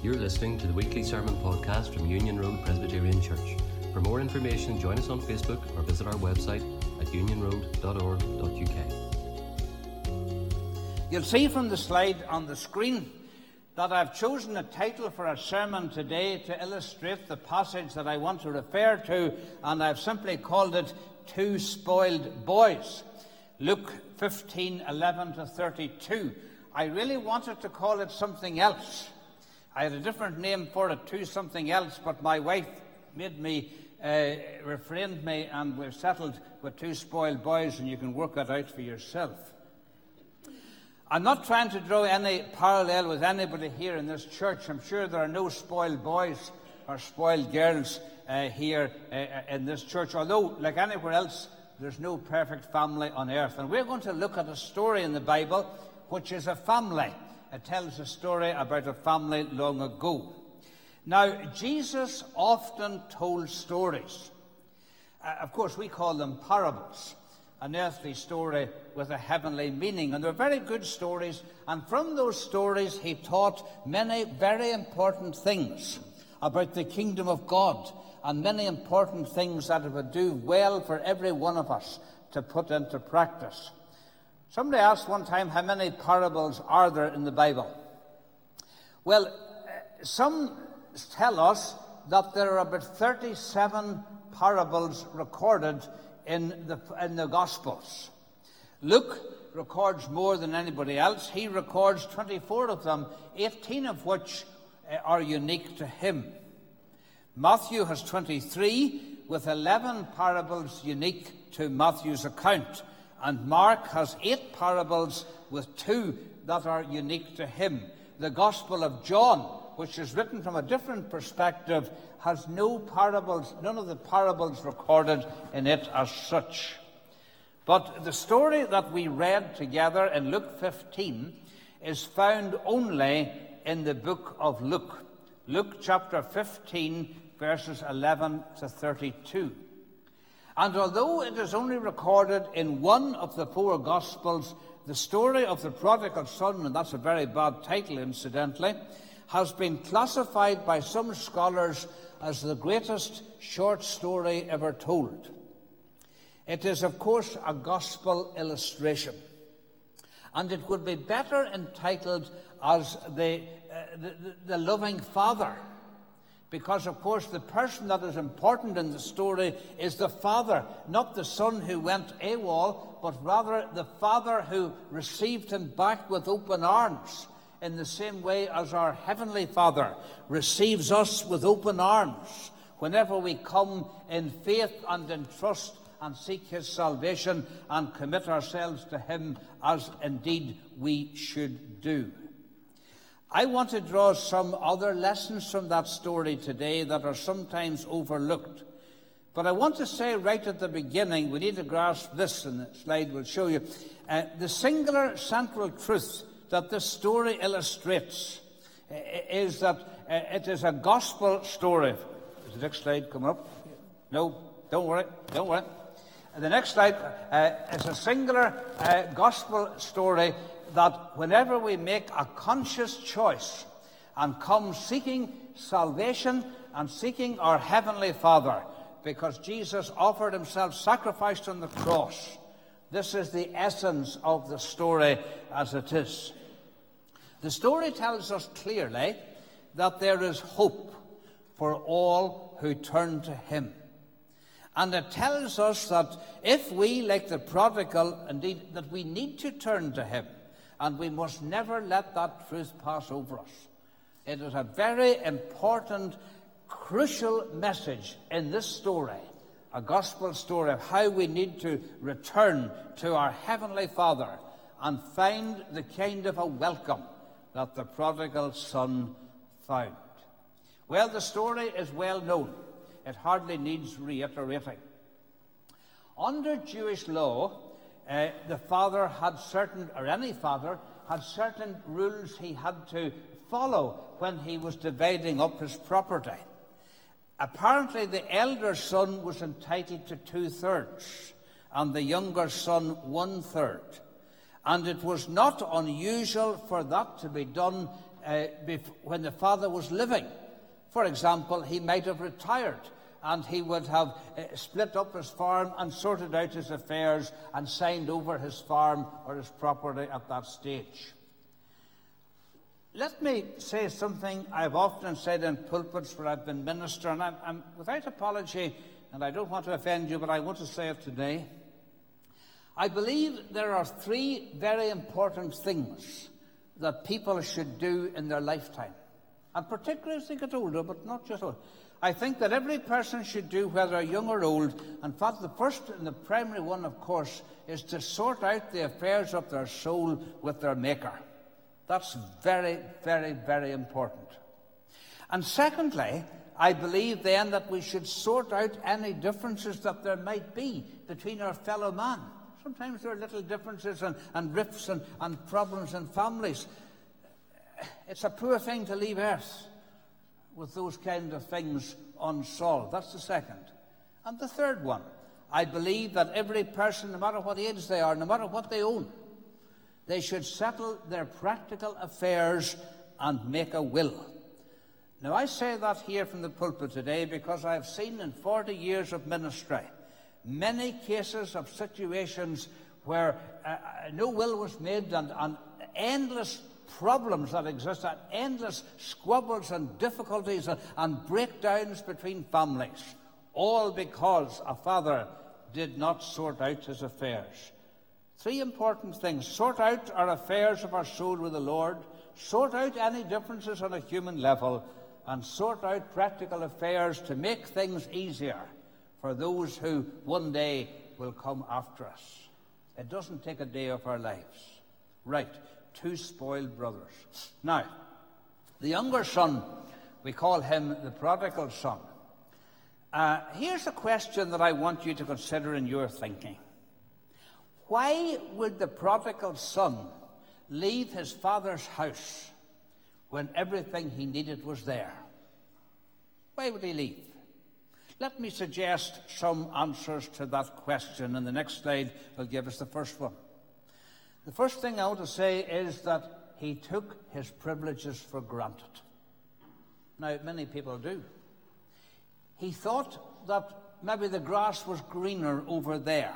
You're listening to the weekly sermon podcast from Union Road Presbyterian Church. For more information, join us on Facebook or visit our website at unionroad.org.uk. You'll see from the slide on the screen that I've chosen a title for our sermon today to illustrate the passage that I want to refer to, and I've simply called it Two Spoiled Boys. Luke 15 11 to 32. I really wanted to call it something else. I had a different name for it, Two Something Else, but my wife made me, uh, me, and we've settled with Two Spoiled Boys, and you can work that out for yourself. I'm not trying to draw any parallel with anybody here in this church. I'm sure there are no spoiled boys or spoiled girls uh, here uh, in this church, although, like anywhere else, there's no perfect family on earth. And we're going to look at a story in the Bible which is a family. It tells a story about a family long ago. Now, Jesus often told stories. Uh, of course, we call them parables an earthly story with a heavenly meaning. And they're very good stories. And from those stories, he taught many very important things about the kingdom of God and many important things that it would do well for every one of us to put into practice. Somebody asked one time, how many parables are there in the Bible? Well, some tell us that there are about 37 parables recorded in the, in the Gospels. Luke records more than anybody else. He records 24 of them, 18 of which uh, are unique to him. Matthew has 23, with 11 parables unique to Matthew's account. And Mark has eight parables with two that are unique to him. The Gospel of John, which is written from a different perspective, has no parables, none of the parables recorded in it as such. But the story that we read together in Luke 15 is found only in the book of Luke. Luke chapter 15, verses 11 to 32. And although it is only recorded in one of the four Gospels, the story of the prodigal son, and that's a very bad title, incidentally, has been classified by some scholars as the greatest short story ever told. It is, of course, a gospel illustration. And it would be better entitled as the, uh, the, the, loving father. Because, of course, the person that is important in the story is the father, not the son who went AWOL, but rather the father who received him back with open arms in the same way as our Heavenly Father receives us with open arms whenever we come in faith and in trust and seek His salvation and commit ourselves to Him as indeed we should do. I want to draw some other lessons from that story today that are sometimes overlooked. But I want to say right at the beginning, we need to grasp this, and the slide will show you. Uh, the singular central truth that this story illustrates is that uh, it is a gospel story. Is the next slide coming up? No, don't worry, don't worry. The next slide uh, is a singular uh, gospel story that whenever we make a conscious choice and come seeking salvation and seeking our Heavenly Father, because Jesus offered himself sacrificed on the cross, this is the essence of the story as it is. The story tells us clearly that there is hope for all who turn to Him. And it tells us that if we, like the prodigal, indeed, that we need to turn to Him, and we must never let that truth pass over us. It is a very important, crucial message in this story, a gospel story of how we need to return to our Heavenly Father and find the kind of a welcome that the prodigal son found. Well, the story is well known. It hardly needs reiterating. Under Jewish law, uh, the father had certain, or any father, had certain rules he had to follow when he was dividing up his property. Apparently, the elder son was entitled to two thirds, and the younger son one third. And it was not unusual for that to be done uh, when the father was living. For example, he might have retired and he would have uh, split up his farm and sorted out his affairs and signed over his farm or his property at that stage. Let me say something I've often said in pulpits where I've been minister, and I'm, I'm without apology, and I don't want to offend you, but I want to say it today. I believe there are three very important things that people should do in their lifetime, and particularly as they get older, but not just old. I think that every person should do, whether young or old. In fact, the first and the primary one, of course, is to sort out the affairs of their soul with their Maker. That's very, very, very important. And secondly, I believe then that we should sort out any differences that there might be between our fellow man. Sometimes there are little differences and, and rifts and, and problems in families. It's a poor thing to leave earth with those kind of things unsolved. That's the second. And the third one, I believe that every person, no matter what age they are, no matter what they own, they should settle their practical affairs and make a will. Now, I say that here from the pulpit today because I have seen in 40 years of ministry many cases of situations where uh, uh no will was made and, and endless problems that exist, and endless squabbles and difficulties and, and breakdowns between families, all because a father did not sort out his affairs. Three important things sort out our affairs of our soul with the Lord, sort out any differences on a human level, and sort out practical affairs to make things easier for those who one day will come after us. It doesn't take a day of our lives. Right, two spoiled brothers. Now, the younger son, we call him the prodigal son. Uh, here's a question that I want you to consider in your thinking. Why would the prodigal son leave his father's house when everything he needed was there? Why would he leave? Let me suggest some answers to that question, and the next slide will give us the first one. The first thing I want to say is that he took his privileges for granted. Now, many people do. He thought that maybe the grass was greener over there.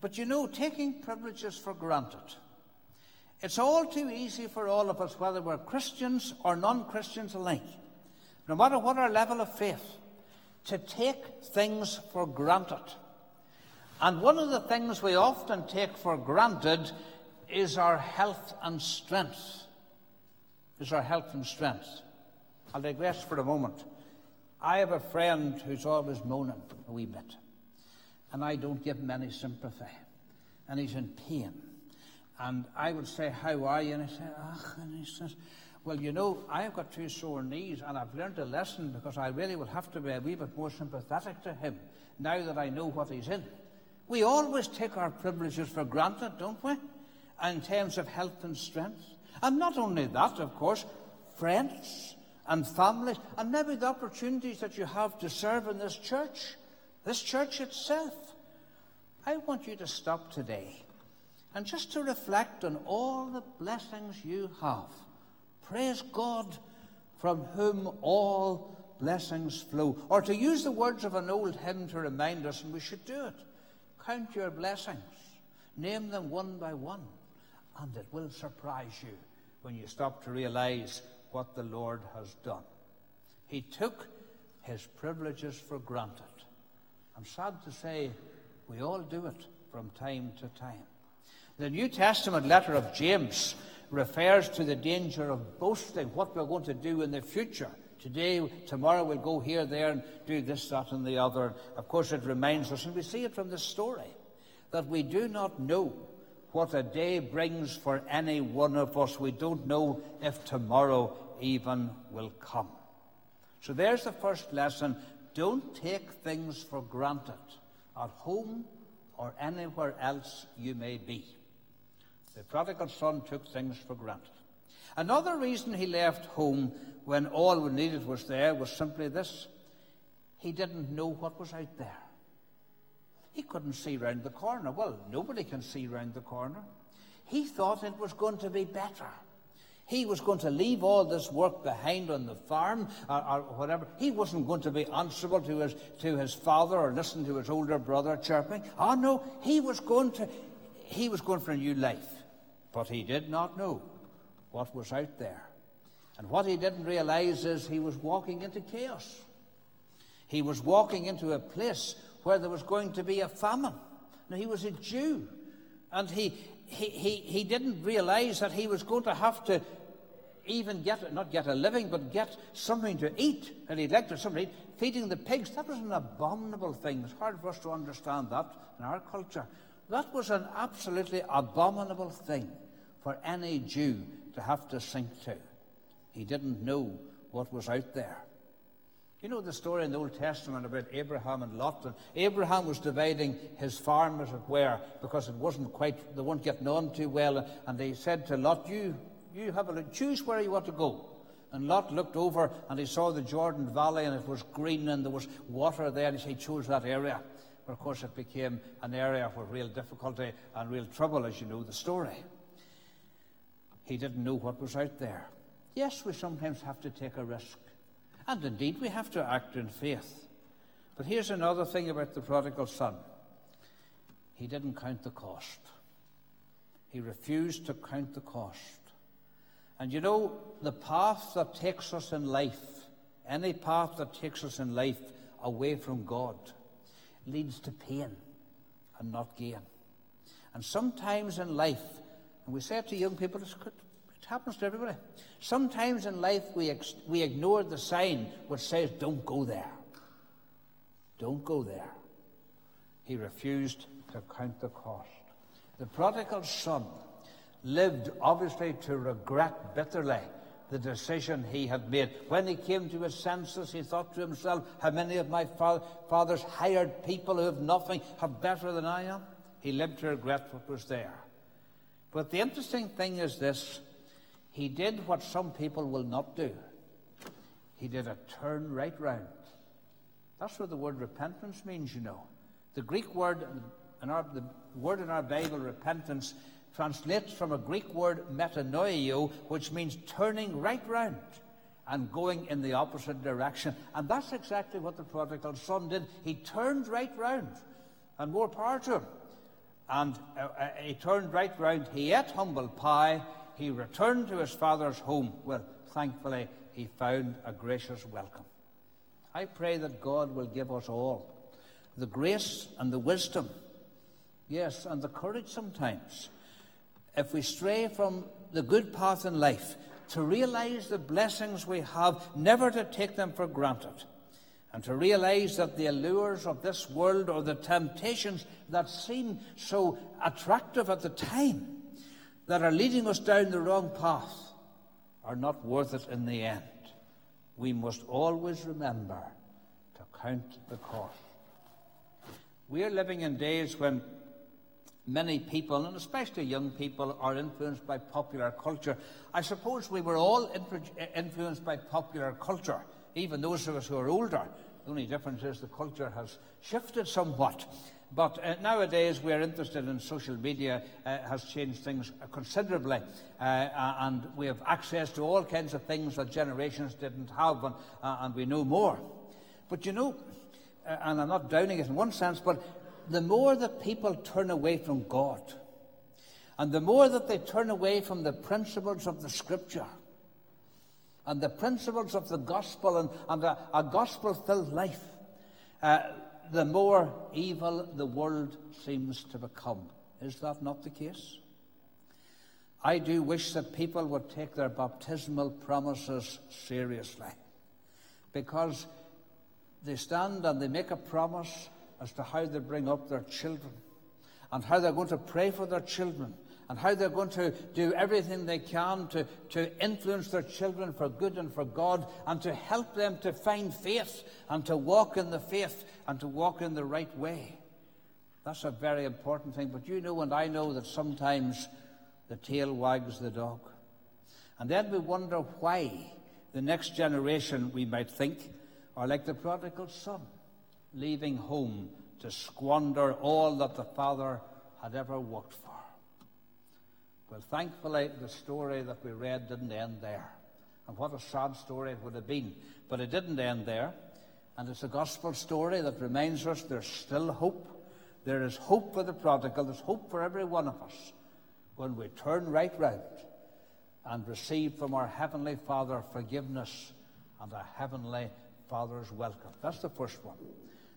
But you know, taking privileges for granted, it's all too easy for all of us, whether we're Christians or non Christians alike, no matter what our level of faith, to take things for granted. And one of the things we often take for granted is our health and strength. Is our health and strength. I'll digress for a moment. I have a friend who's always moaning a wee bit and I don't give him any sympathy. And he's in pain. And I would say, How are you? And I say, Ugh. And he says, Well, you know, I've got two sore knees, and I've learned a lesson because I really will have to be a wee bit more sympathetic to him now that I know what he's in. We always take our privileges for granted, don't we? In terms of health and strength. And not only that, of course, friends and families, and maybe the opportunities that you have to serve in this church this church itself. I want you to stop today and just to reflect on all the blessings you have. Praise God from whom all blessings flow. Or to use the words of an old hymn to remind us, and we should do it count your blessings, name them one by one, and it will surprise you when you stop to realize what the Lord has done. He took his privileges for granted. I'm sad to say we all do it from time to time. The New Testament letter of James refers to the danger of boasting what we're going to do in the future. Today, tomorrow, we'll go here, there, and do this, that, and the other. Of course, it reminds us, and we see it from the story, that we do not know what a day brings for any one of us. We don't know if tomorrow even will come. So there's the first lesson don't take things for granted at home or anywhere else you may be. The prodigal son took things for granted. Another reason he left home when all we needed was there was simply this he didn't know what was out there. He couldn't see round the corner. Well, nobody can see round the corner. He thought it was going to be better. He was going to leave all this work behind on the farm or, or, whatever. He wasn't going to be answerable to his, to his father or listen to his older brother chirping. Oh no, he was going to, he was going for a new life. But he did not know what was out there. And what he didn't realize is he was walking into chaos. He was walking into a place where there was going to be a famine. Now, he was a Jew. And he, he, he, he didn't realize that he was going to have to even get, not get a living, but get something to eat. And he'd like to somebody feeding the pigs. That was an abominable thing. It's hard for us to understand that in our culture. That was an absolutely abominable thing for any Jew to have to sink to. He didn't know what was out there. You know the story in the Old Testament about Abraham and Lot. And Abraham was dividing his farm, as it were, because it wasn't quite, they weren't getting on too well. And he said to Lot, You, you have a look, choose where you want to go. And Lot looked over and he saw the Jordan Valley and it was green and there was water there. And he chose that area. But of course, it became an area of real difficulty and real trouble, as you know the story. He didn't know what was out there. Yes, we sometimes have to take a risk. And indeed, we have to act in faith. But here's another thing about the prodigal son he didn't count the cost, he refused to count the cost. And you know, the path that takes us in life, any path that takes us in life away from God, leads to pain and not gain. And sometimes in life, and we say it to young people, it happens to everybody. Sometimes in life we, ex- we ignore the sign which says, don't go there. Don't go there. He refused to count the cost. The prodigal son lived obviously to regret bitterly the decision he had made. When he came to his senses, he thought to himself, How many of my fa- father's hired people who have nothing have better than I am? He lived to regret what was there. But the interesting thing is this he did what some people will not do. He did a turn right round. That's what the word repentance means, you know. The Greek word, in our, the word in our Bible, repentance, translates from a Greek word metanoeo, which means turning right round and going in the opposite direction. And that's exactly what the prodigal son did. He turned right round, and more power to him. And uh, uh, he turned right round. He ate humble pie he returned to his father's home. Well, thankfully, he found a gracious welcome. I pray that God will give us all the grace and the wisdom, yes, and the courage sometimes, if we stray from the good path in life, to realize the blessings we have, never to take them for granted, and to realize that the allures of this world or the temptations that seem so attractive at the time that are leading us down the wrong path are not worth it in the end. We must always remember to count the cost. We are living in days when many people, and especially young people, are influenced by popular culture. I suppose we were all influenced by popular culture, even those of us who are older. The only difference is the culture has shifted somewhat. But uh, nowadays, we are interested in social media, uh, has changed things considerably, uh, and we have access to all kinds of things that generations didn't have, and, uh, and we know more. But you know, uh, and I'm not downing it in one sense, but the more that people turn away from God, and the more that they turn away from the principles of the Scripture, and the principles of the gospel and, and a, a gospel filled life, uh, the more evil the world seems to become. Is that not the case? I do wish that people would take their baptismal promises seriously because they stand and they make a promise as to how they bring up their children and how they're going to pray for their children and how they're going to do everything they can to, to influence their children for good and for God and to help them to find faith and to walk in the faith and to walk in the right way. That's a very important thing. But you know, and I know that sometimes the tail wags the dog. And then we wonder why the next generation, we might think, are like the prodigal son, leaving home to squander all that the father had ever worked for. But thankfully, the story that we read didn't end there. And what a sad story it would have been. But it didn't end there. And it's a gospel story that reminds us there's still hope. There is hope for the prodigal. There's hope for every one of us when we turn right round and receive from our Heavenly Father forgiveness and a Heavenly Father's welcome. That's the first one.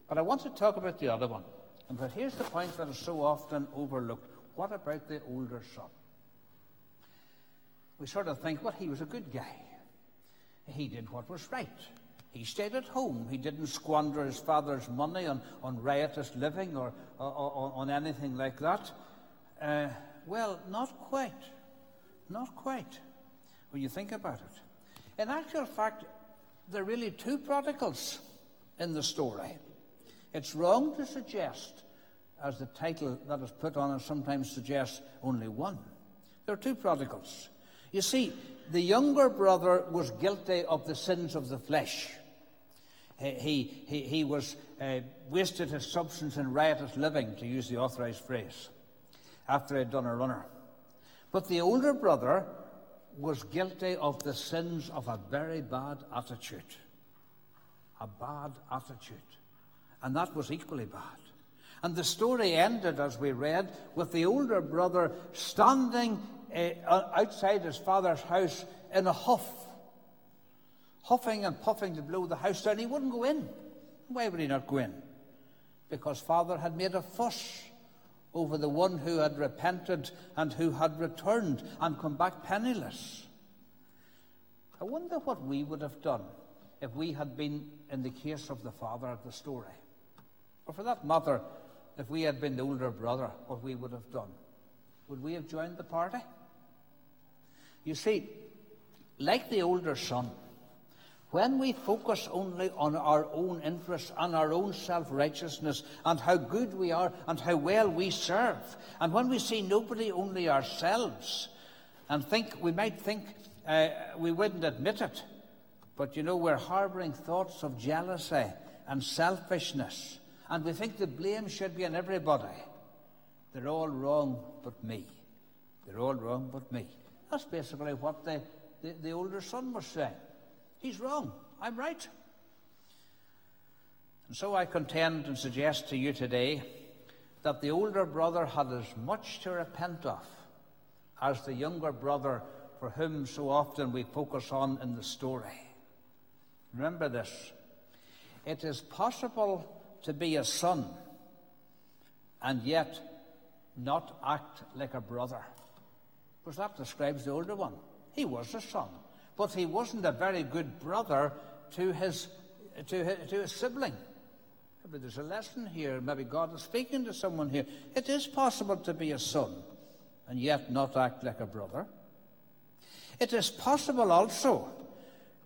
But I want to talk about the other one. And but here's the point that is so often overlooked. What about the older son? We sort of think, well, he was a good guy. He did what was right. He stayed at home. He didn't squander his father's money on, on riotous living or, or, or on anything like that. Uh, well, not quite. Not quite, when you think about it. In actual fact, there are really two prodigals in the story. It's wrong to suggest, as the title that is put on it sometimes suggests, only one. There are two prodigals. You see, the younger brother was guilty of the sins of the flesh. He, he, he was uh, wasted his substance in riotous living, to use the authorized phrase, after he had done a runner. But the older brother was guilty of the sins of a very bad attitude. A bad attitude. And that was equally bad. And the story ended, as we read, with the older brother standing uh, outside his father's house in a huff, huffing and puffing to blow the house down. He wouldn't go in. Why would he not go in? Because father had made a fuss over the one who had repented and who had returned and come back penniless. I wonder what we would have done if we had been in the case of the father of the story. Or for that matter, if we had been the older brother, what we would have done. Would we have joined the party? You see, like the older son, when we focus only on our own interests and our own self righteousness and how good we are and how well we serve, and when we see nobody, only ourselves, and think we might think uh, we wouldn't admit it, but you know, we're harboring thoughts of jealousy and selfishness, and we think the blame should be on everybody. They're all wrong but me. They're all wrong but me. That's basically what the, the, the older son was saying. He's wrong. I'm right. And so I contend and suggest to you today that the older brother had as much to repent of as the younger brother for whom so often we focus on in the story. Remember this it is possible to be a son and yet not act like a brother. Because that describes the older one. He was a son but he wasn't a very good brother to his, to his, to his sibling. But there's a lesson here. Maybe God is speaking to someone here. It is possible to be a son and yet not act like a brother. It is possible also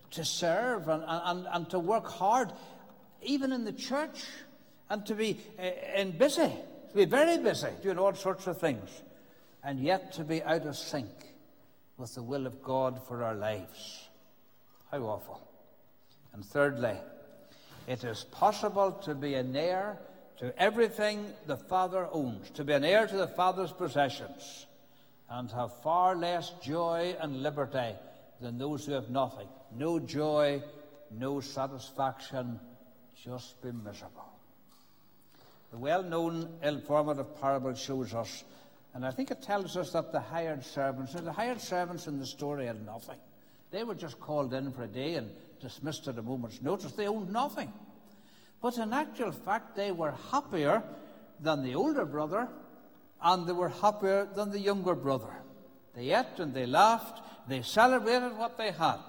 to serve and, and, and to work hard, even in the church, and to be uh, busy, to be very busy, doing all sorts of things, and yet to be out of sync with the will of God for our lives. How awful. And thirdly, it is possible to be an heir to everything the Father owns, to be an heir to the Father's possessions, and have far less joy and liberty than those who have nothing. No joy, no satisfaction, just be miserable. The well known informative parable shows us and I think it tells us that the hired servants, the hired servants in the story had nothing. They were just called in for a day and dismissed at a moment's notice. They owned nothing. But in actual fact, they were happier than the older brother, and they were happier than the younger brother. They ate and they laughed, they celebrated what they had.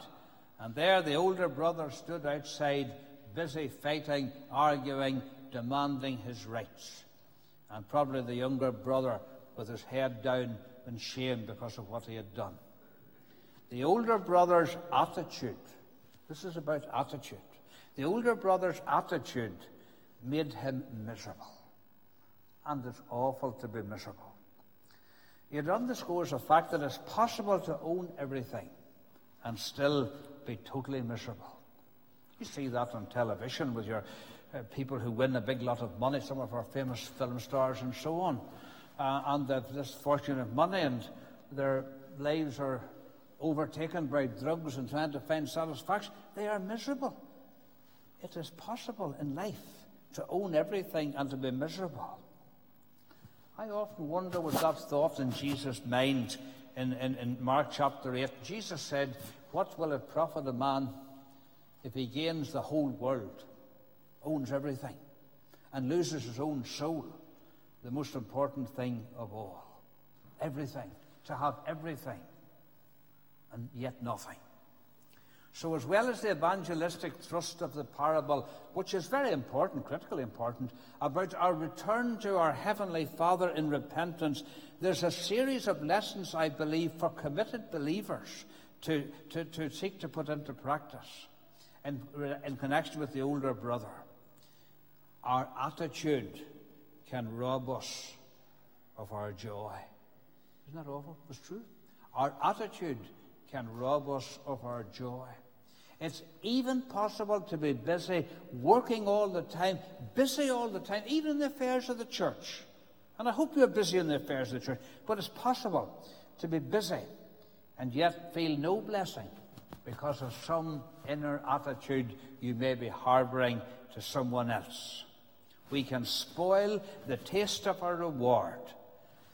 And there the older brother stood outside, busy fighting, arguing, demanding his rights. And probably the younger brother with his head down in shame because of what he had done. The older brother's attitude, this is about attitude. The older brother's attitude made him miserable. And it's awful to be miserable. It underscores the fact that it's possible to own everything and still be totally miserable. You see that on television with your uh, people who win a big lot of money, some of our famous film stars and so on uh, and they've this fortune of money, and their lives are overtaken by drugs and trying to find satisfaction, they are miserable. It is possible in life to own everything and to be miserable. I often wonder was that thought in Jesus' mind in, in, in Mark chapter 8. Jesus said, What will it profit a man if he gains the whole world, owns everything, and loses his own soul? The most important thing of all. Everything. To have everything and yet nothing. So, as well as the evangelistic thrust of the parable, which is very important, critically important, about our return to our Heavenly Father in repentance, there's a series of lessons, I believe, for committed believers to, to, to seek to put into practice in, in connection with the older brother. Our attitude can rob us of our joy. Isn't that awful? It's true. Our attitude can rob us of our joy. It's even possible to be busy, working all the time, busy all the time, even in the affairs of the church. And I hope you're busy in the affairs of the church, but it's possible to be busy and yet feel no blessing because of some inner attitude you may be harboring to someone else. We can spoil the taste of our reward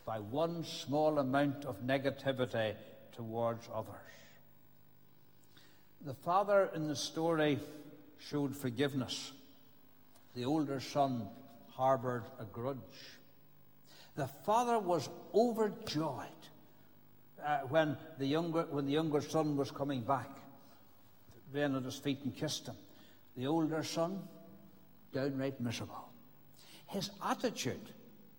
by one small amount of negativity towards others. The father in the story showed forgiveness. The older son harbored a grudge. The father was overjoyed uh, when, the younger, when the younger son was coming back, ran at his feet and kissed him. The older son, downright miserable. His attitude,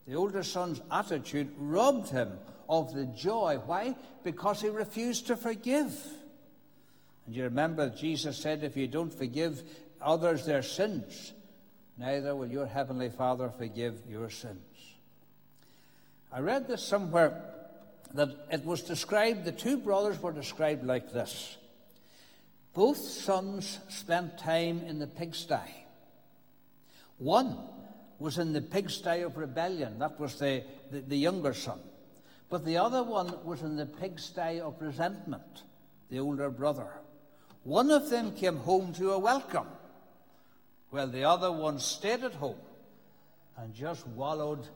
the older son's attitude, robbed him of the joy. Why? Because he refused to forgive. And you remember Jesus said, if you don't forgive others their sins, neither will your heavenly Father forgive your sins. I read this somewhere that it was described, the two brothers were described like this. Both sons spent time in the pigsty. One was in the pigsty of rebellion, that was the, the, the younger son. But the other one was in the pigsty of resentment, the older brother. One of them came home to a welcome, while the other one stayed at home and just wallowed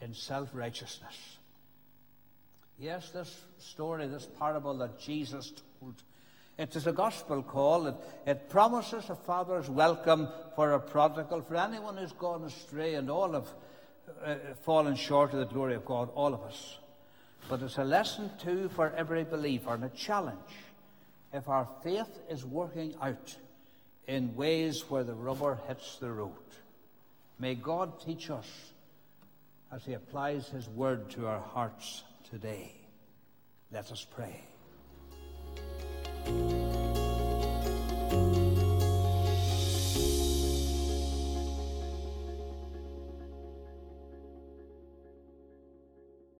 in self righteousness. Yes, this story, this parable that Jesus told, it is a gospel call. It, it promises a father's welcome for a prodigal, for anyone who's gone astray, and all have uh, fallen short of the glory of God, all of us. But it's a lesson too for every believer and a challenge if our faith is working out in ways where the rubber hits the road. May God teach us as He applies His word to our hearts today. Let us pray thank you